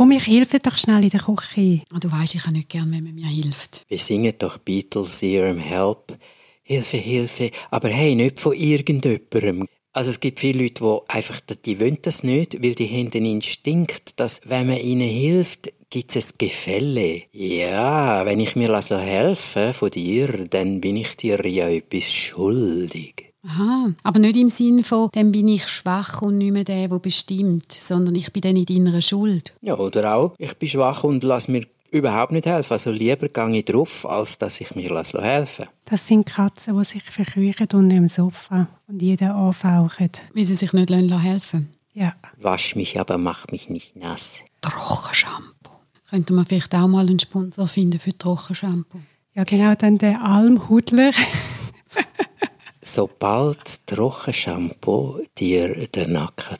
Komm, ich helfe doch schnell in der Küche. Oh, du weißt, ich habe nicht gern, wenn man mir hilft. Wir singen doch Beatles ihrem Help. Hilfe, Hilfe. Aber hey, nicht von irgendjemandem. Also es gibt viele Leute, die einfach, die wollen das nicht, weil die haben den Instinkt, dass wenn man ihnen hilft, gibt es ein Gefälle. Ja, wenn ich mir helfen von dir, dann bin ich dir ja etwas schuldig. Aha, aber nicht im Sinn von, dann bin ich schwach und nicht mehr der, der bestimmt, sondern ich bin dann in deiner Schuld. Ja, oder auch, ich bin schwach und lass mir überhaupt nicht helfen. Also lieber gehe ich drauf, als dass ich mir helfen lasse. Das sind Katzen, die sich verkrüchen unter dem Sofa und jeder anfauchen. Wie sie sich nicht helfen lassen? Ja. Wasch mich, aber mach mich nicht nass. Trockenshampoo. Könnte man vielleicht auch mal einen Sponsor finden für Trockenshampoo? Ja, genau, dann der Almhudler. Sobald Trockenshampoo dir der Nacken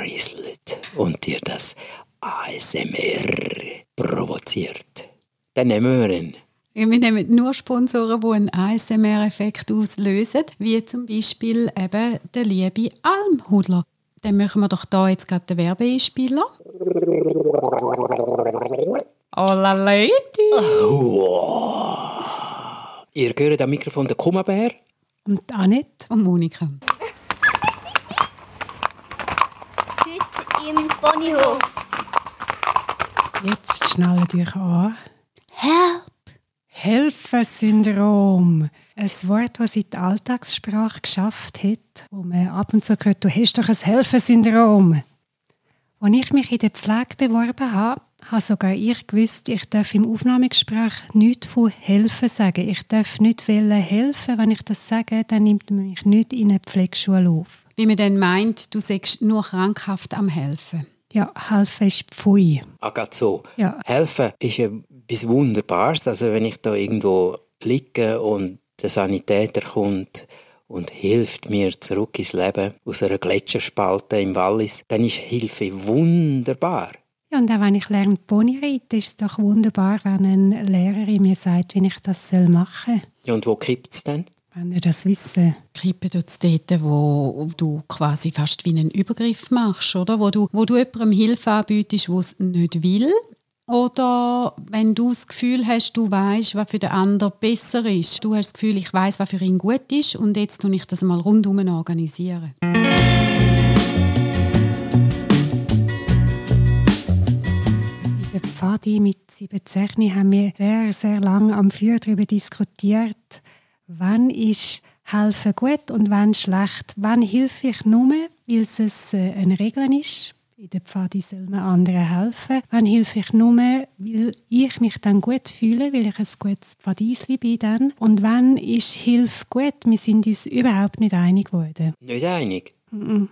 rieselt und dir das ASMR provoziert, dann nehmen wir ihn. Wir nehmen nur Sponsoren, die einen ASMR-Effekt auslösen, wie zum Beispiel eben der liebe Almhudler. Dann machen wir doch da jetzt gerade den Werbeeinspieler. Hola Lady! Oh. Ihr hört am Mikrofon den Kummerbär. Und Annette. Und Monika. Heute im Ponyhof. Jetzt schnallt euch an. Help! Helfersyndrom. Ein Wort, das in die Alltagssprache geschafft hat, wo man ab und zu hört, du hast doch ein Helfersyndrom. Als ich mich in der Pflege beworben habe, habe sogar ich gewusst, ich darf im Aufnahmegespräch nichts von helfen sagen. Ich darf nicht helfen. Wenn ich das sage, dann nimmt man mich nicht in eine Pflegeschule auf. Wie man dann meint, du sagst nur krankhaft am Helfen. Ja, helfen ist Pfui. Ah, gerade so. Ja. Helfen ist etwas Wunderbares. Also wenn ich da irgendwo liege und der Sanitäter kommt und hilft mir zurück ins Leben aus einer Gletscherspalte im Wallis, dann ist Hilfe wunderbar. Ja, und auch wenn ich lerne Pony reiten, ist es doch wunderbar, wenn eine Lehrerin mir sagt, wie ich das machen soll. Ja, und wo kippt es denn? Wenn ihr das wissen. Kippen tut es dort, wo du quasi fast wie einen Übergriff machst, oder? Wo du, wo du jemandem Hilfe anbietest, der es nicht will. Oder wenn du das Gefühl hast, du weißt, was für den anderen besser ist. Du hast das Gefühl, ich weiß, was für ihn gut ist und jetzt tue ich das mal rundum organisieren. Pfadi mit 17 haben wir sehr, sehr lange am Feuer darüber diskutiert, wann ist Helfen gut und wann schlecht. Wann hilfe ich nur, weil es äh, eine Regel ist. In der Pfadi soll man anderen helfen. Wann hilfe ich nur, weil ich mich dann gut fühle, weil ich ein gutes Pfadisli bin dann. Und wann ist Hilfe gut? Wir sind uns überhaupt nicht einig geworden. Nicht einig? Mm -mm.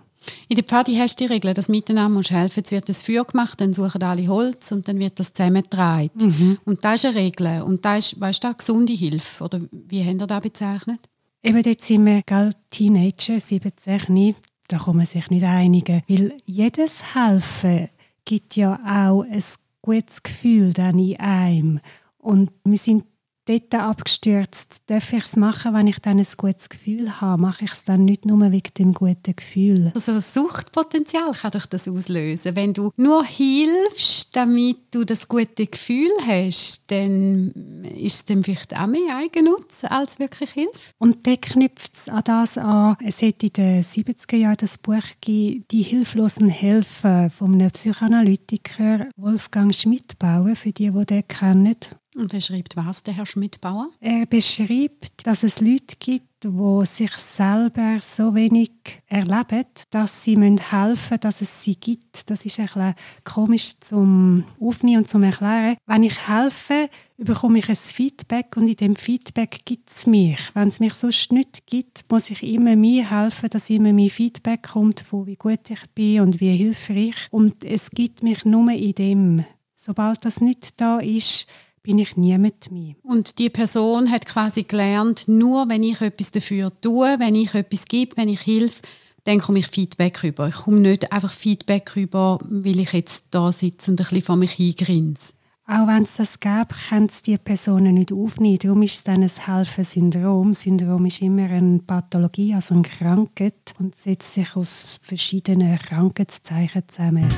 In der Pfadi hast du die Regel, dass miteinander musst helfen Jetzt wird das Feuer gemacht, dann suchen alle Holz und dann wird das zusammengetragen. Mhm. Und das ist eine Regel. Und das ist, weißt du, gesunde Hilfe. Oder wie haben ihr das bezeichnet? Eben dort sind wir gell, Teenager, 17, da kann man sich nicht einigen. Weil jedes Helfen gibt ja auch ein gutes Gefühl dann in einem. Und wir sind dort abgestürzt. Darf ich es machen, wenn ich dann ein gutes Gefühl habe? Mache ich es dann nicht nur wegen dem guten Gefühl? Also ein Suchtpotenzial kann dich das auslösen. Wenn du nur hilfst, damit du das gute Gefühl hast, dann ist es dann vielleicht auch mehr Eigennutz als wirklich Hilfe. Und der knüpft es an das an. Es hat in den 70er Jahren das Buch gegeben, «Die hilflosen Helfer» von einem Psychoanalytiker Wolfgang Schmidbauer, für die, die den kennen. Und er schreibt was, der Herr Schmidbauer? Er beschreibt, dass es Leute gibt, die sich selber so wenig erleben, dass sie helfen müssen, dass es sie gibt. Das ist ein komisch zum Aufnehmen und zum Erklären. Wenn ich helfe, bekomme ich ein Feedback und in dem Feedback gibt es mich. Wenn es mich sonst nicht gibt, muss ich immer mir helfen, dass immer mehr Feedback kommt, von wie gut ich bin und wie hilfreich. Und es gibt mich nur in dem. Sobald das nicht da ist, bin ich nie mit mir. Und die Person hat quasi gelernt, nur wenn ich etwas dafür tue, wenn ich etwas gebe, wenn ich hilfe, dann komme ich Feedback rüber. Ich komme nicht einfach Feedback rüber, weil ich jetzt da sitze und ein bisschen vor mich hingrinse. Auch wenn es das gäbe, können es die Personen nicht aufnehmen. Darum ist es dann ein Helfen-Syndrom. Syndrom ist immer eine Pathologie, also eine Krankheit und setzt sich aus verschiedenen Krankheitszeichen zusammen.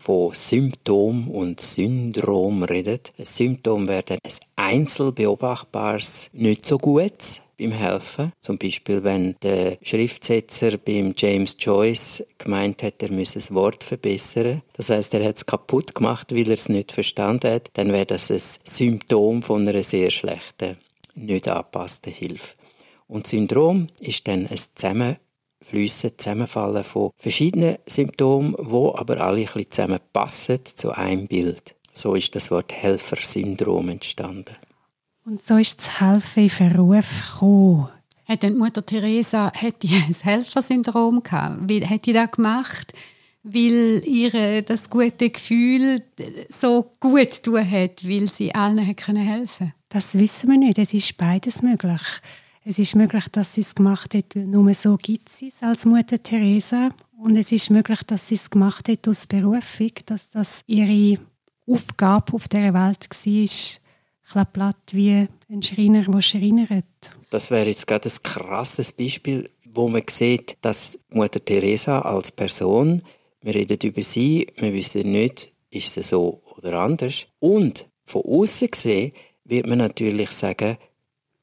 Von Symptom und Syndrom redet. Ein Symptom wäre dann ein einzeln beobachtbares, nicht so gutes beim Helfen. Zum Beispiel, wenn der Schriftsetzer beim James Joyce gemeint hat, er müsse das Wort verbessern. Das heißt, er hat es kaputt gemacht, weil er es nicht verstanden hat. Dann wäre das ein Symptom von einer sehr schlechten, nicht angepassten Hilfe. Und Syndrom ist dann ein Zusammenfliessen, Zusammenfallen von verschiedenen Symptomen, wo aber alle ein bisschen zusammenpassen zu einem Bild. So ist das Wort Helfersyndrom entstanden. Und so ist das Helfen in Verruf gekommen. Hat denn Mutter Teresa hat die ein Helfersyndrom gehabt? Wie hat die das gemacht? Weil ihr das gute Gefühl so gut tun hat, weil sie allen helfen können Das wissen wir nicht. Es ist beides möglich. Es ist möglich, dass sie es gemacht hat, weil nur so gibt sie es als Mutter Teresa. Und es ist möglich, dass sie es gemacht hat aus Berufung, dass das ihre Aufgabe auf dieser Welt war, ein platt wie ein Schreiner, der schreinert. Das wäre jetzt gerade ein krasses Beispiel, wo man sieht, dass Mutter Teresa als Person, wir reden über sie, wir wissen nicht, ist sie so oder anders. Und von außen gesehen wird man natürlich sagen,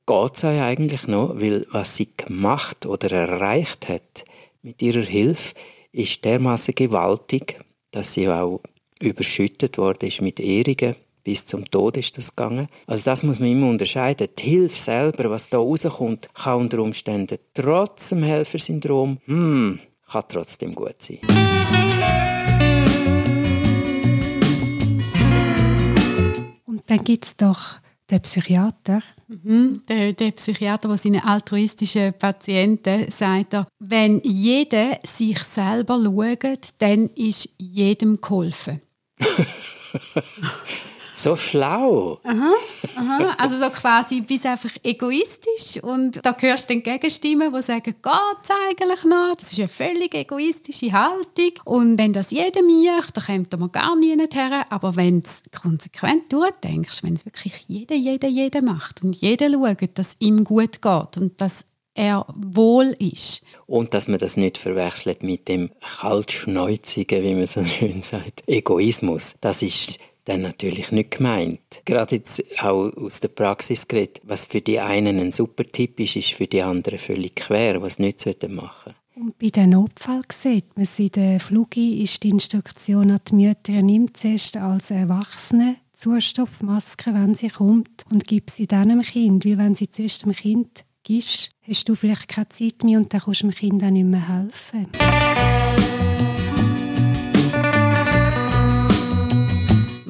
geht es eigentlich noch, weil was sie gemacht oder erreicht hat mit ihrer Hilfe, ist dermaßen gewaltig, dass sie auch überschüttet worden ist mit Ehrungen. Bis zum Tod ist das gegangen. Also das muss man immer unterscheiden. Die Hilfe selber, was da rauskommt, kann unter Umständen trotz dem Helfersyndrom, hm, kann trotzdem gut sein. Und dann gibt es doch den Psychiater, Mhm. Der, der, Psychiater, der seinen altruistischen Patienten sagt, er, wenn jeder sich selber schaut, dann ist jedem geholfen. So schlau. Aha, aha. Also so quasi bist einfach egoistisch und da hörst du dann Gegenstimmen, die sagen, geht's eigentlich noch? Das ist eine völlig egoistische Haltung und wenn das jeder macht, dann kommt man gar nie her. Aber wenn du es konsequent durchdenkst, wenn es wirklich jeder, jeder, jeder macht und jeder schaut, dass es ihm gut geht und dass er wohl ist. Und dass man das nicht verwechselt mit dem kaltschneuzigen, wie man so schön sagt, Egoismus. Das ist dann natürlich nicht gemeint. Gerade jetzt auch aus der Praxis geredet, was für die einen ein super Tipp ist, ist für die anderen völlig quer, was nicht machen und bei den Notfall sieht man in der Flugi ist die Instruktion an die Mütter, nimmt zuerst als Erwachsene Zustoffmaske, wenn sie kommt, und gibt sie dann dem Kind. Weil wenn sie zuerst dem Kind gibst, hast du vielleicht keine Zeit mehr und dann kannst du dem Kind auch nicht mehr helfen.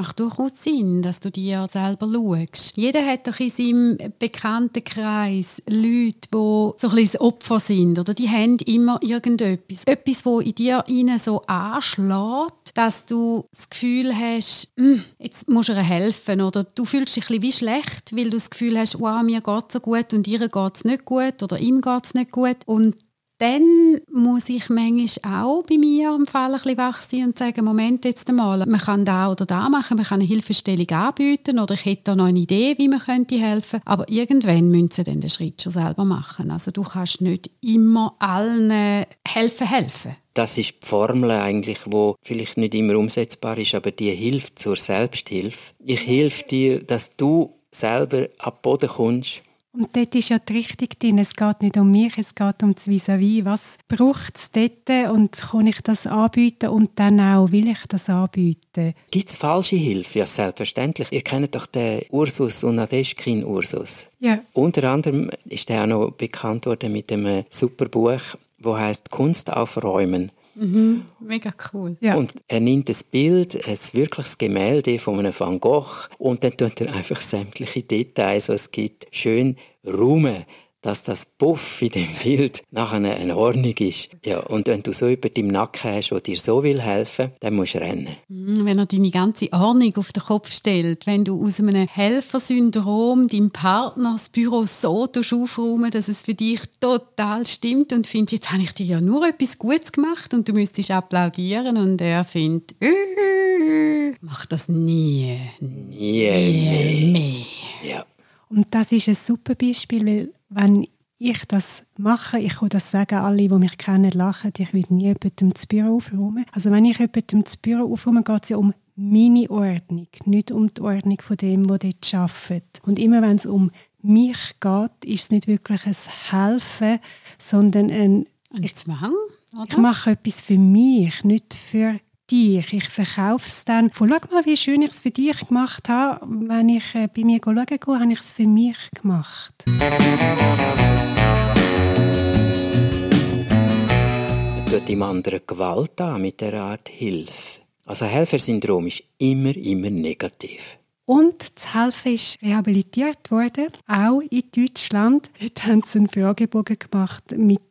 Macht durchaus Sinn, dass du dir selber schaust. Jeder hat doch in seinem Bekanntenkreis Leute, die so ein bisschen Opfer sind. Oder die haben immer irgendetwas. Etwas, das in dir so anschlägt, dass du das Gefühl hast, hm, jetzt musst du ihr helfen. Oder du fühlst dich ein bisschen wie schlecht, weil du das Gefühl hast, wow, mir geht es so gut und ihr geht es nicht gut oder ihm geht es nicht gut. Und dann muss ich manchmal auch bei mir im Fall ein bisschen wach sein und sagen, Moment jetzt einmal, man kann da oder da machen, man kann eine Hilfestellung anbieten oder ich hätte da noch eine Idee, wie man könnte helfen aber irgendwann müssen sie dann den Schritt schon selber machen. Also du kannst nicht immer allen helfen, helfen. Das ist die Formel eigentlich, wo vielleicht nicht immer umsetzbar ist, aber die hilft zur Selbsthilfe. Ich helfe dir, dass du selber ab Boden kommst und dort ist ja die Richtung drin. Es geht nicht um mich, es geht um das Vis-à-vis. Was braucht es dort und kann ich das anbieten und dann auch will ich das anbieten? Gibt es falsche Hilfe? Ja, selbstverständlich. Ihr kennt doch den Ursus und Nadeschkin Ursus. Ja. Unter anderem ist er auch noch bekannt worden mit einem super Buch, wo heißt Kunst aufräumen. Mhm, mega cool. Ja. Und er nimmt das Bild, ein wirkliches Gemälde von einem Van Gogh und dann tut er einfach sämtliche Details, die es gibt, schön rumen dass das Puff in dem Bild nachher eine Ordnung ist. Ja, und wenn du so jemanden im Nacken hast, der dir so will helfen, dann musst du rennen. Mhm, wenn er deine ganze Ordnung auf den Kopf stellt, wenn du aus einem Helfersyndrom deinem Partner das Büro so aufräumen dass es für dich total stimmt und findest, jetzt habe ich dir ja nur etwas Gutes gemacht und du müsstest applaudieren und er findet, äh, mach das nie, nie, nie mehr. Ja. Und das ist ein super Beispiel, weil wenn ich das mache, ich kann das sagen, alle, die mich kennen, lachen, ich will nie jemandem das Büro aufräumen. Also wenn ich jemandem das Büro aufräume, geht es ja um meine Ordnung, nicht um die Ordnung von dem, der dort arbeitet. Und immer wenn es um mich geht, ist es nicht wirklich ein Helfen, sondern ein, ein Zwang. Oder? Ich mache etwas für mich, nicht für dich. Ich verkaufe es dann. Von, schau mal, wie schön ich es für dich gemacht habe. Wenn ich äh, bei mir schauen gehe, habe ich es für mich gemacht. Man tut dem anderen Gewalt an mit der Art Hilfe. Also Helfersyndrom ist immer, immer negativ. Und das Helfen ist rehabilitiert worden, auch in Deutschland. Dort haben sie einen Fragebogen gemacht mit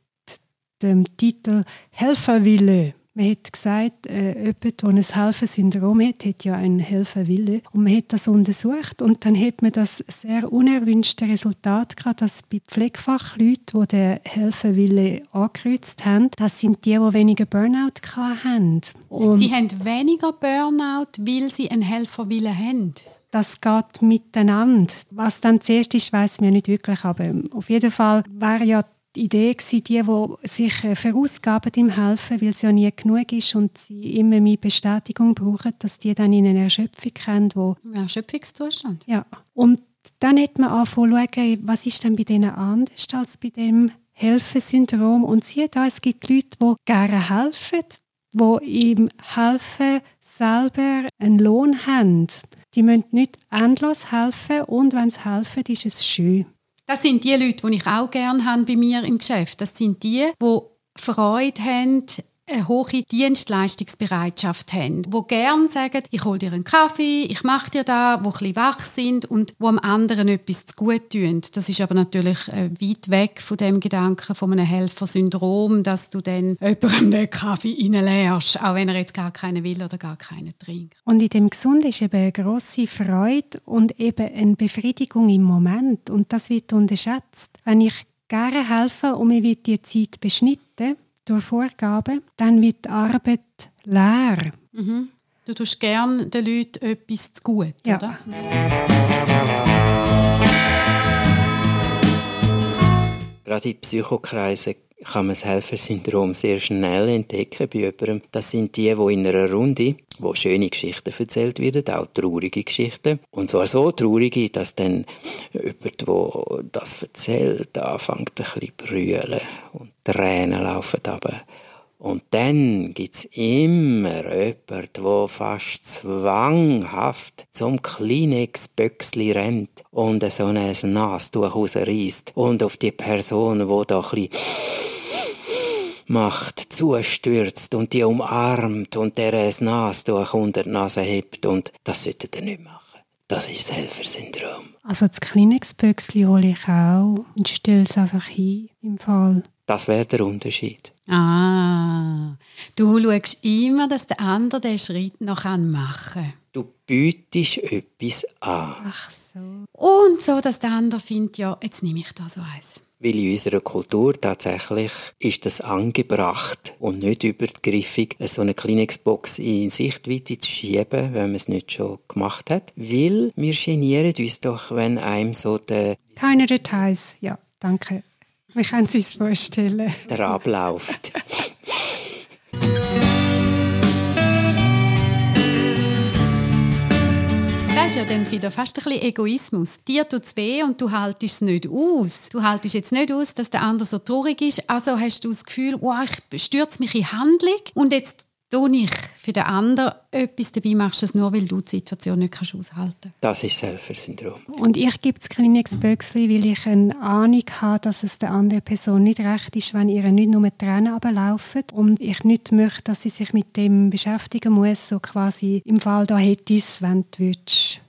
dem Titel Helferwille. Man hat gesagt, äh, jemand, der ein Helfersyndrom hat, hat ja einen Helferwille. Und man hat das untersucht und dann hat man das sehr unerwünschte Resultat gehabt, dass bei Pflegefachleuten, die den Helferwille angekreuzt haben, das sind die, die weniger Burnout hatten. Und sie haben weniger Burnout, weil sie einen Helferwille haben? das geht miteinander. Was dann zuerst ist, weiß man nicht wirklich. Aber auf jeden Fall wäre ja die Idee gewesen, die, die sich äh, verausgaben im Helfen, weil es ja nie genug ist und sie immer mehr Bestätigung brauchen, dass die dann in eine Erschöpfung kommen. Wo Erschöpfungszustand? Ja. Und dann hat man angefangen zu was ist denn bei denen anders als bei dem Helfensyndrom. Und siehe da, es gibt Leute, die gerne helfen, die im Helfen selber einen Lohn haben. Die müssen nicht endlos helfen und wenn sie helfen, ist es schön. Das sind die Leute, die ich auch gerne habe bei mir im Geschäft. Das sind die, die Freude haben, eine hohe Dienstleistungsbereitschaft haben, wo gern sagen, ich hole dir einen Kaffee, ich mache dir da, wo ein wach sind und wo am anderen etwas zu gut tun. Das ist aber natürlich äh, weit weg von dem Gedanken von einem Helfersyndrom, dass du dann jemandem den Kaffee reinleerst, auch wenn er jetzt gar keinen will oder gar keinen trinkt. Und in dem Gesund ist eben eine grosse Freude und eben eine Befriedigung im Moment und das wird unterschätzt. Wenn ich gerne helfe und mir wird die Zeit beschnitten, durch Vorgaben, dann wird die Arbeit leer. Mhm. Du tust gerne den Leuten etwas zu gut, ja. oder? Gerade in Psychokreisen kann man das Helfersyndrom sehr schnell entdecken bei jemandem. Das sind die, die in einer Runde, wo schöne Geschichten erzählt werden, auch traurige Geschichten. Und zwar so traurige, dass dann jemand, der das erzählt, anfängt ein bisschen zu brüllen und Tränen laufen runter. Und dann gibt's immer jemand, der fast zwanghaft zum Kleenex-Böckli rennt und so ein Nastuch rausreißt und auf die Person, wo da ein macht, zustürzt und die umarmt und der ein Nastuch unter die Nase hebt und das sollte er nicht machen. Das ist Helfersyndrom. Also das Kleenex-Böckli hole ich auch und stelle es einfach hin im Fall. Das wäre der Unterschied. Ah, du schaust immer, dass der andere den Schritt noch machen kann. Du bietest etwas an. Ach so. Und so, dass der andere findet, ja, jetzt nehme ich da so eins. Weil in unserer Kultur tatsächlich ist das angebracht und nicht übergriffig, so eine Kleenex-Box in Sichtweite zu schieben, wenn man es nicht schon gemacht hat. Weil wir genieren uns doch, wenn einem so der... Keine Details, ja, danke. Wie können Sie es vorstellen? Der abläuft. Das ist ja dann wieder fast ein bisschen Egoismus. Dir tut es weh und du haltest es nicht aus. Du haltest jetzt nicht aus, dass der andere so traurig ist. Also hast du das Gefühl, oh, ich stürze mich in Handlung und jetzt tue ich für den anderen etwas, dabei machst du es nur, weil du die Situation nicht kannst aushalten kannst. Das ist Helfersyndrom. Und ich gebe das Kleenex-Böckli, weil ich eine Ahnung habe, dass es der anderen Person nicht recht ist, wenn ihr nicht nur Tränen runterlaufen und ich nicht möchte, dass sie sich mit dem beschäftigen muss, so quasi im Fall da hätte es, wenn du willst,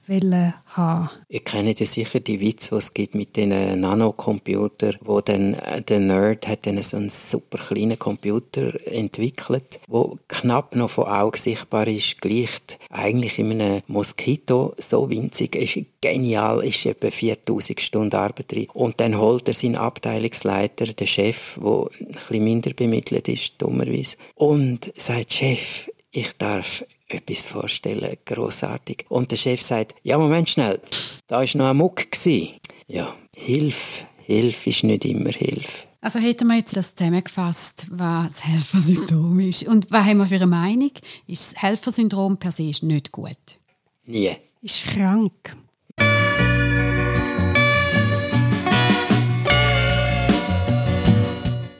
haben. Ihr kennt ja sicher die Witze, die es gibt mit den Nanocomputern, wo dann äh, der Nerd hat dann so einen super kleinen Computer entwickelt, wo knapp noch von Augen sichtbar ist, gleicht eigentlich in einem Moskito so winzig, ist genial, ist etwa 4000 Stunden Arbeit drin. Und dann holt er seinen Abteilungsleiter, den Chef, der ein bisschen minder bemittelt ist, dummerweise, und sagt, Chef, ich darf etwas vorstellen, großartig. Und der Chef sagt, ja, Moment schnell, da ist noch ein Muck gsi. Ja, Hilf, Hilfe ist nicht immer Hilfe. Also hätten wir jetzt das zusammengefasst, was das Helfersyndrom ist. Und was haben wir für eine Meinung? Ist das Helfersyndrom per se nicht gut? Nie. Ist krank.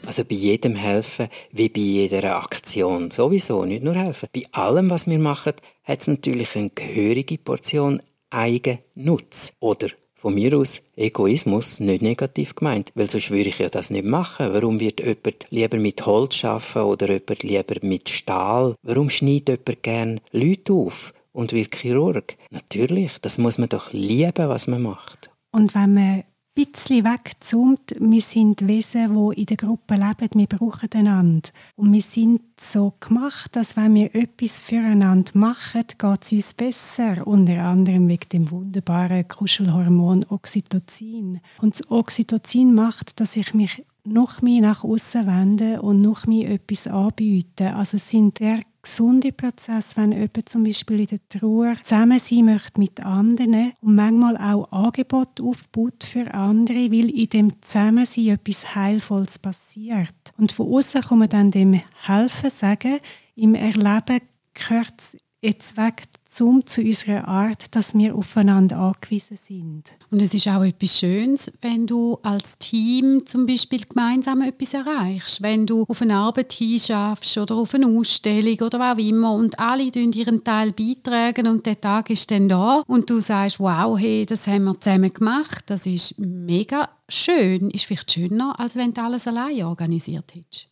Also bei jedem helfen, wie bei jeder Aktion. Sowieso, nicht nur helfen. Bei allem, was wir machen, hat es natürlich eine gehörige Portion Eigennutz. Oder von mir aus Egoismus, nicht negativ gemeint. Weil sonst würde ich ja das nicht machen. Warum wird jemand lieber mit Holz arbeiten oder jemand lieber mit Stahl? Warum schneidet jemand gern Leute auf und wird Chirurg? Natürlich, das muss man doch lieben, was man macht. Und wenn man bisschen wegzoomt, wir sind Wesen, die in der Gruppe leben, wir brauchen einander. Und wir sind so gemacht, dass wenn wir etwas füreinander machen, geht es uns besser. Unter anderem wegen dem wunderbaren Kuschelhormon Oxytocin. Und das Oxytocin macht, dass ich mich noch mehr nach außen wende und noch mehr etwas anbiete. Also es sind der gesunde Prozess, wenn jemand zum Beispiel in der Trauer zusammen sein möchte mit anderen und manchmal auch Angebote aufbaut für andere, weil in dem Zusammensein etwas Heilvolles passiert. Und von außen kann man dann dem helfen, sagen, im Erleben gehört jetzt weg zum zu unserer Art, dass wir aufeinander angewiesen sind. Und es ist auch etwas Schönes, wenn du als Team zum Beispiel gemeinsam etwas erreichst. Wenn du auf eine Arbeit hinschaffst oder auf eine Ausstellung oder was auch immer und alle ihren Teil beitragen und der Tag ist dann da und du sagst, wow, hey, das haben wir zusammen gemacht, das ist mega schön. Ist vielleicht schöner, als wenn du alles allein organisiert hättest.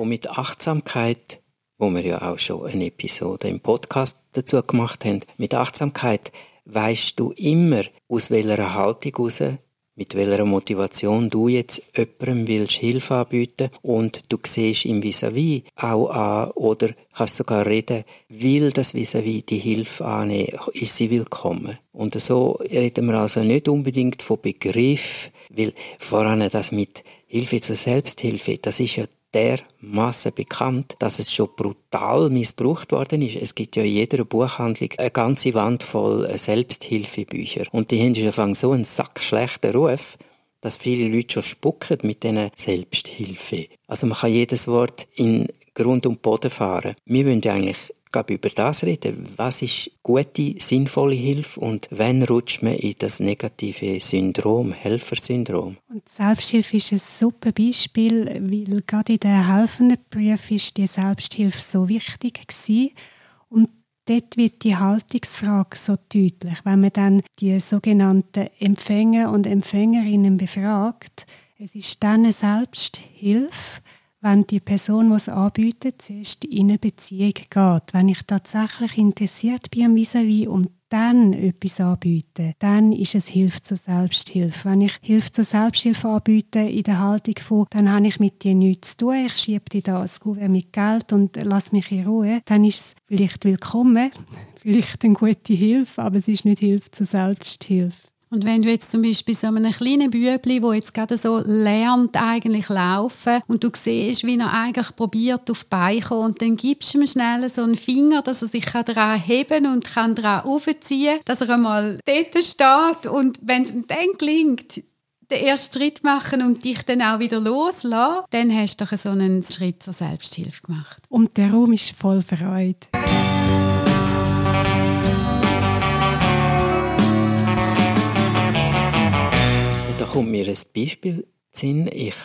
Und mit Achtsamkeit, wo wir ja auch schon eine Episode im Podcast dazu gemacht haben, mit Achtsamkeit weißt du immer, aus welcher Haltung raus, mit welcher Motivation du jetzt jemandem willst Hilfe anbieten und du siehst im Vis-à-vis auch an oder kannst sogar reden, will das Vis-à-vis die Hilfe annehmen, ist sie willkommen. Und so reden wir also nicht unbedingt von Begriff, weil voran das mit Hilfe zur Selbsthilfe, das ist ja dermaßen bekannt, dass es schon brutal missbraucht worden ist. Es gibt ja in jeder Buchhandlung eine ganze Wand voll Selbsthilfebücher. Und die haben schon so einen sackschlechten Ruf, dass viele Leute schon spucken mit diesen Selbsthilfe. Also man kann jedes Wort in Grund und Boden fahren. Wir wollen eigentlich glaube, über das reden. Was ist gute, sinnvolle Hilfe und wann rutscht man in das negative Syndrom, Helfersyndrom? Und Selbsthilfe ist ein super Beispiel, weil gerade in den helfenden Berufen ist die Selbsthilfe so wichtig gewesen. Und dort wird die Haltungsfrage so deutlich. Wenn man dann die sogenannten Empfänger und Empfängerinnen befragt, es ist dann eine Selbsthilfe, wenn die Person, die es anbietet, zuerst in eine Beziehung geht. Wenn ich tatsächlich interessiert bin am vis à und dann etwas anbiete, dann ist es Hilfe zur Selbsthilfe. Wenn ich Hilfe zur Selbsthilfe anbiete in der Haltung von, dann habe ich mit dir nichts zu tun, ich schiebe dir da ein Kuvert mit Geld und lass mich in Ruhe, dann ist es vielleicht willkommen, vielleicht eine gute Hilfe, aber es ist nicht Hilfe zur Selbsthilfe. Und wenn du jetzt zum Beispiel so einem kleinen Bübli, wo jetzt gerade so lernt eigentlich laufen und du siehst, wie er eigentlich probiert auf die Beine kommen und dann gibst du ihm schnell so einen Finger, dass er sich daran heben und kann daran aufziehen, dass er einmal dort steht und wenn es ihm dann gelingt, den ersten Schritt machen und dich dann auch wieder loslassen, dann hast du so einen Schritt zur Selbsthilfe gemacht. Und der Raum ist voll Freude. Kommt mir ein Beispiel Sinn. Ich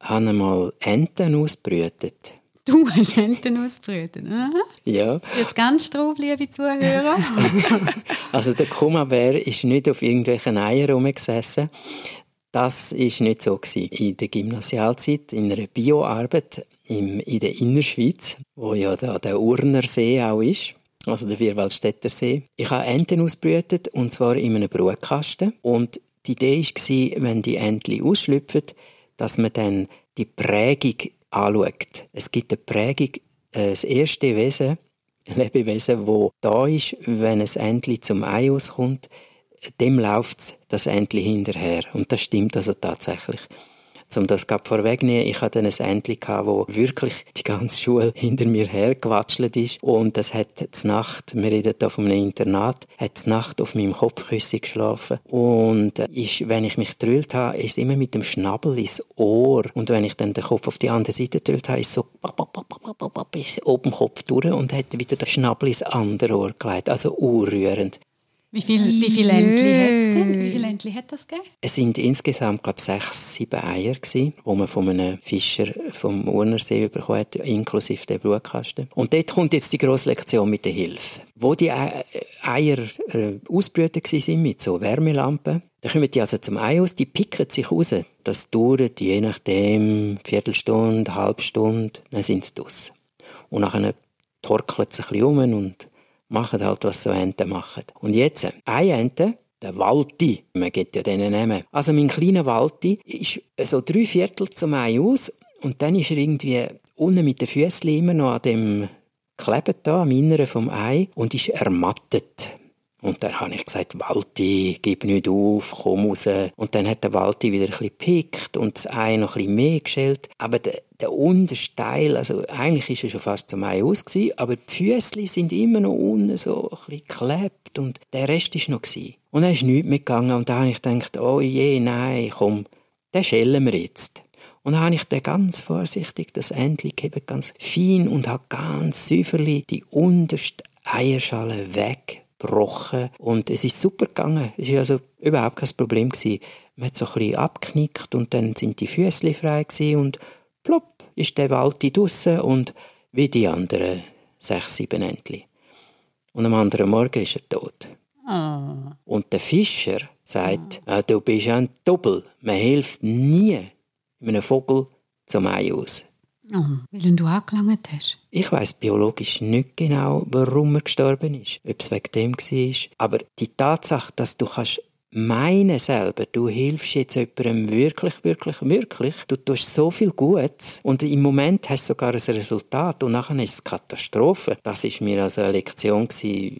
habe einmal Enten ausbrütet. Du hast Enten ausbrütet? Aha. Ja. Jetzt ganz drauf, liebe Zuhörer. also der Kummerbär ist nicht auf irgendwelchen Eiern rumgesessen. Das ist nicht so gewesen. In der Gymnasialzeit, in einer Bioarbeit in der Innerschweiz, wo ja da der Urnersee auch ist also der Vierwaldstätter See. Ich habe Enten ausbrütet und zwar in einem Brutkasten und die Idee war, wenn die Entchen ausschlüpfen, dass man dann die Prägung anschaut. Es gibt eine Prägung, äh, das erste Wesen, Lebewesen, das da ist, wenn ein Entchen zum Ei auskommt, dem läuft das Entchen hinterher. Und das stimmt also tatsächlich. Um das gerade vorwegnehmen, ich hatte ein gehabt, wo wirklich die ganze Schule hinter mir hergewatschelt ist. Und das hat die Nacht, wir reden da von einem Internat, hat die Nacht auf meinem Kopfküsse geschlafen. Und äh, ist, wenn ich mich drüllt habe, ist immer mit dem Schnabel ins Ohr. Und wenn ich dann den Kopf auf die andere Seite drüllt habe, ist so ist oben Kopf durch und hat wieder den Schnabel ins andere Ohr gelegt, also urrührend. Wie viele wie viel Entli hat es denn? Wie viele Entli hat das gegeben? Es sind insgesamt, glaube ich, sechs, sieben Eier gewesen, die man von einem Fischer vom Urnersee bekommen hat, inklusive der Brutkasten. Und dort kommt jetzt die grosse Lektion mit der Hilfe. Wo die Eier äh, ausbrütet sind mit so Wärmelampen, dann kommen die also zum Ei aus, die picken sich raus. Das dauert je nachdem Viertelstunde, halbe Stunde, dann sind sie draus. Und nachher torkelt es ein bisschen um und machen halt, was so Enten machen. Und jetzt, eine Ente, der Walti, man gibt ja denen Namen. Also mein kleiner Walti ist so drei Viertel zum Ei aus und dann ist er irgendwie unten mit den Füßen immer noch an dem Kleben da, am Inneren vom Ei und ist ermattet. Und dann habe ich gesagt, Walti, gib nicht auf, komm raus. Und dann hat der Walti wieder ein bisschen gepickt und das Ei noch ein bisschen mehr geschält. Aber der, der unterste Teil, also eigentlich ist er schon fast zum Ei aus gewesen, aber die Füße sind immer noch unten so ein bisschen geklebt und der Rest ist noch gewesen. Und dann ist nichts mitgegangen und da habe ich gedacht, oh je, nein, komm, den schellen wir jetzt. Und dann habe ich den ganz vorsichtig, das Endlich eben ganz fein und habe ganz säuferlich die unterste Eierschale weg gebrochen und es ist super gegangen. Es war also überhaupt kein Problem. Gewesen. Man hat so ein bisschen abgeknickt und dann sind die Füße frei gewesen und plopp ist der Wald draussen und wie die anderen sechs, sieben Entli. Und am anderen Morgen ist er tot. Oh. Und der Fischer sagt, oh. du bist ein Doppel. Man hilft nie einem Vogel zum Ei aus. Oh, weil du angelangt hast. Ich weiß biologisch nicht genau, warum er gestorben ist. Ob es wegen dem war. Aber die Tatsache, dass du kannst meinen selber, du hilfst jetzt jemandem wirklich, wirklich, wirklich. Du tust so viel Gutes und im Moment hast du sogar ein Resultat und nachher ist es Katastrophe. Das ist mir also eine Lektion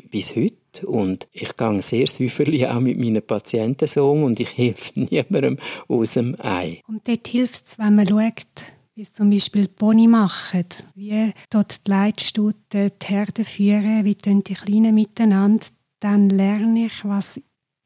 bis heute und ich gehe sehr säuferlich auch mit meinen Patienten so um und ich helfe niemandem aus dem Ei. Und dort hilft es, wenn man schaut, wie es zum Beispiel die Pony machen, wie dort die Leitstuten die Herde führen, wie die Kleinen miteinander, dann lerne ich, was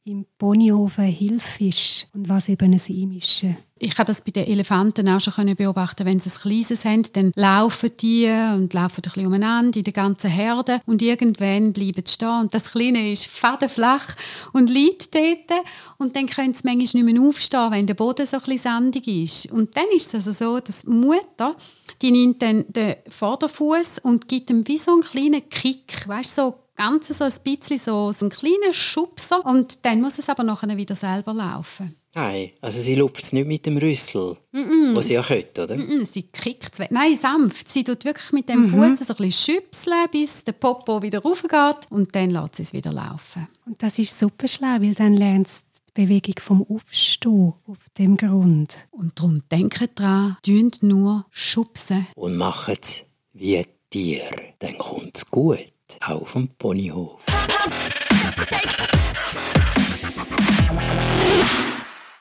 im Ponyhof eine Hilfe ist und was eben ein Einmischen. Ich habe das bei den Elefanten auch schon beobachten Wenn sie ein kleines haben, dann laufen die und laufen ein bisschen umeinander in der ganzen Herde und irgendwann bleiben sie stehen und das Kleine ist fadenflach und liegt dort und dann können sie manchmal nicht mehr aufstehen, wenn der Boden so ein bisschen sandig ist. Und dann ist es also so, dass die Mutter die nimmt dann den Vorderfuß und gibt ihm wie so einen kleinen Kick, weißt so ganz so ein bisschen so, so einen kleinen Schubser und dann muss es aber nachher wieder selber laufen. Nein, also sie lupft es nicht mit dem Rüssel, mm -mm. was sie ja könnte, oder? Mm sie kickt es Nein, sanft. Sie tut wirklich mit dem mhm. Fuß so ein bisschen schüpseln, bis der Popo wieder raufgeht und dann lässt sie es wieder laufen. Und das ist super schlau, weil dann lernt die Bewegung vom Aufstehen auf dem Grund. Und darum denkt dran, dünnt nur schubsen. Und macht es wie ein Tier, dann kommt es gut auf dem Ponyhof.